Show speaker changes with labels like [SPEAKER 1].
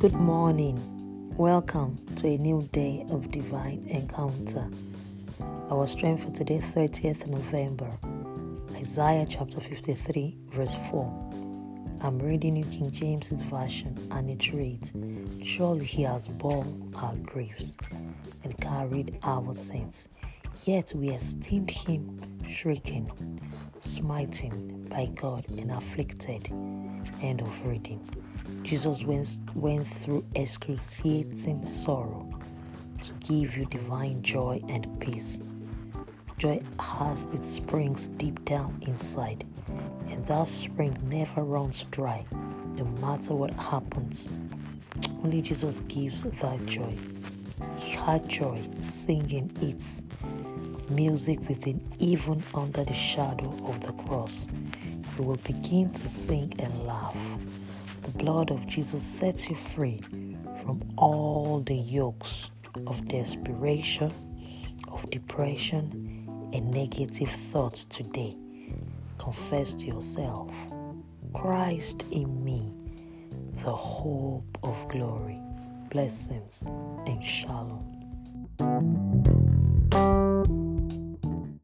[SPEAKER 1] Good morning. Welcome to a new day of divine encounter. Our strength for today, 30th November, Isaiah chapter 53, verse 4. I'm reading New King James's version and it reads Surely he has borne our griefs and carried our sins, yet we esteemed him stricken, smiting by God, and afflicted. End of reading. Jesus went, went through excruciating sorrow to give you divine joy and peace. Joy has its springs deep down inside, and that spring never runs dry, no matter what happens. Only Jesus gives that joy. He had joy singing its music within, even under the shadow of the cross. You will begin to sing and laugh. Blood of Jesus sets you free from all the yokes of desperation, of depression, and negative thoughts today. Confess to yourself Christ in me, the hope of glory. Blessings and shalom.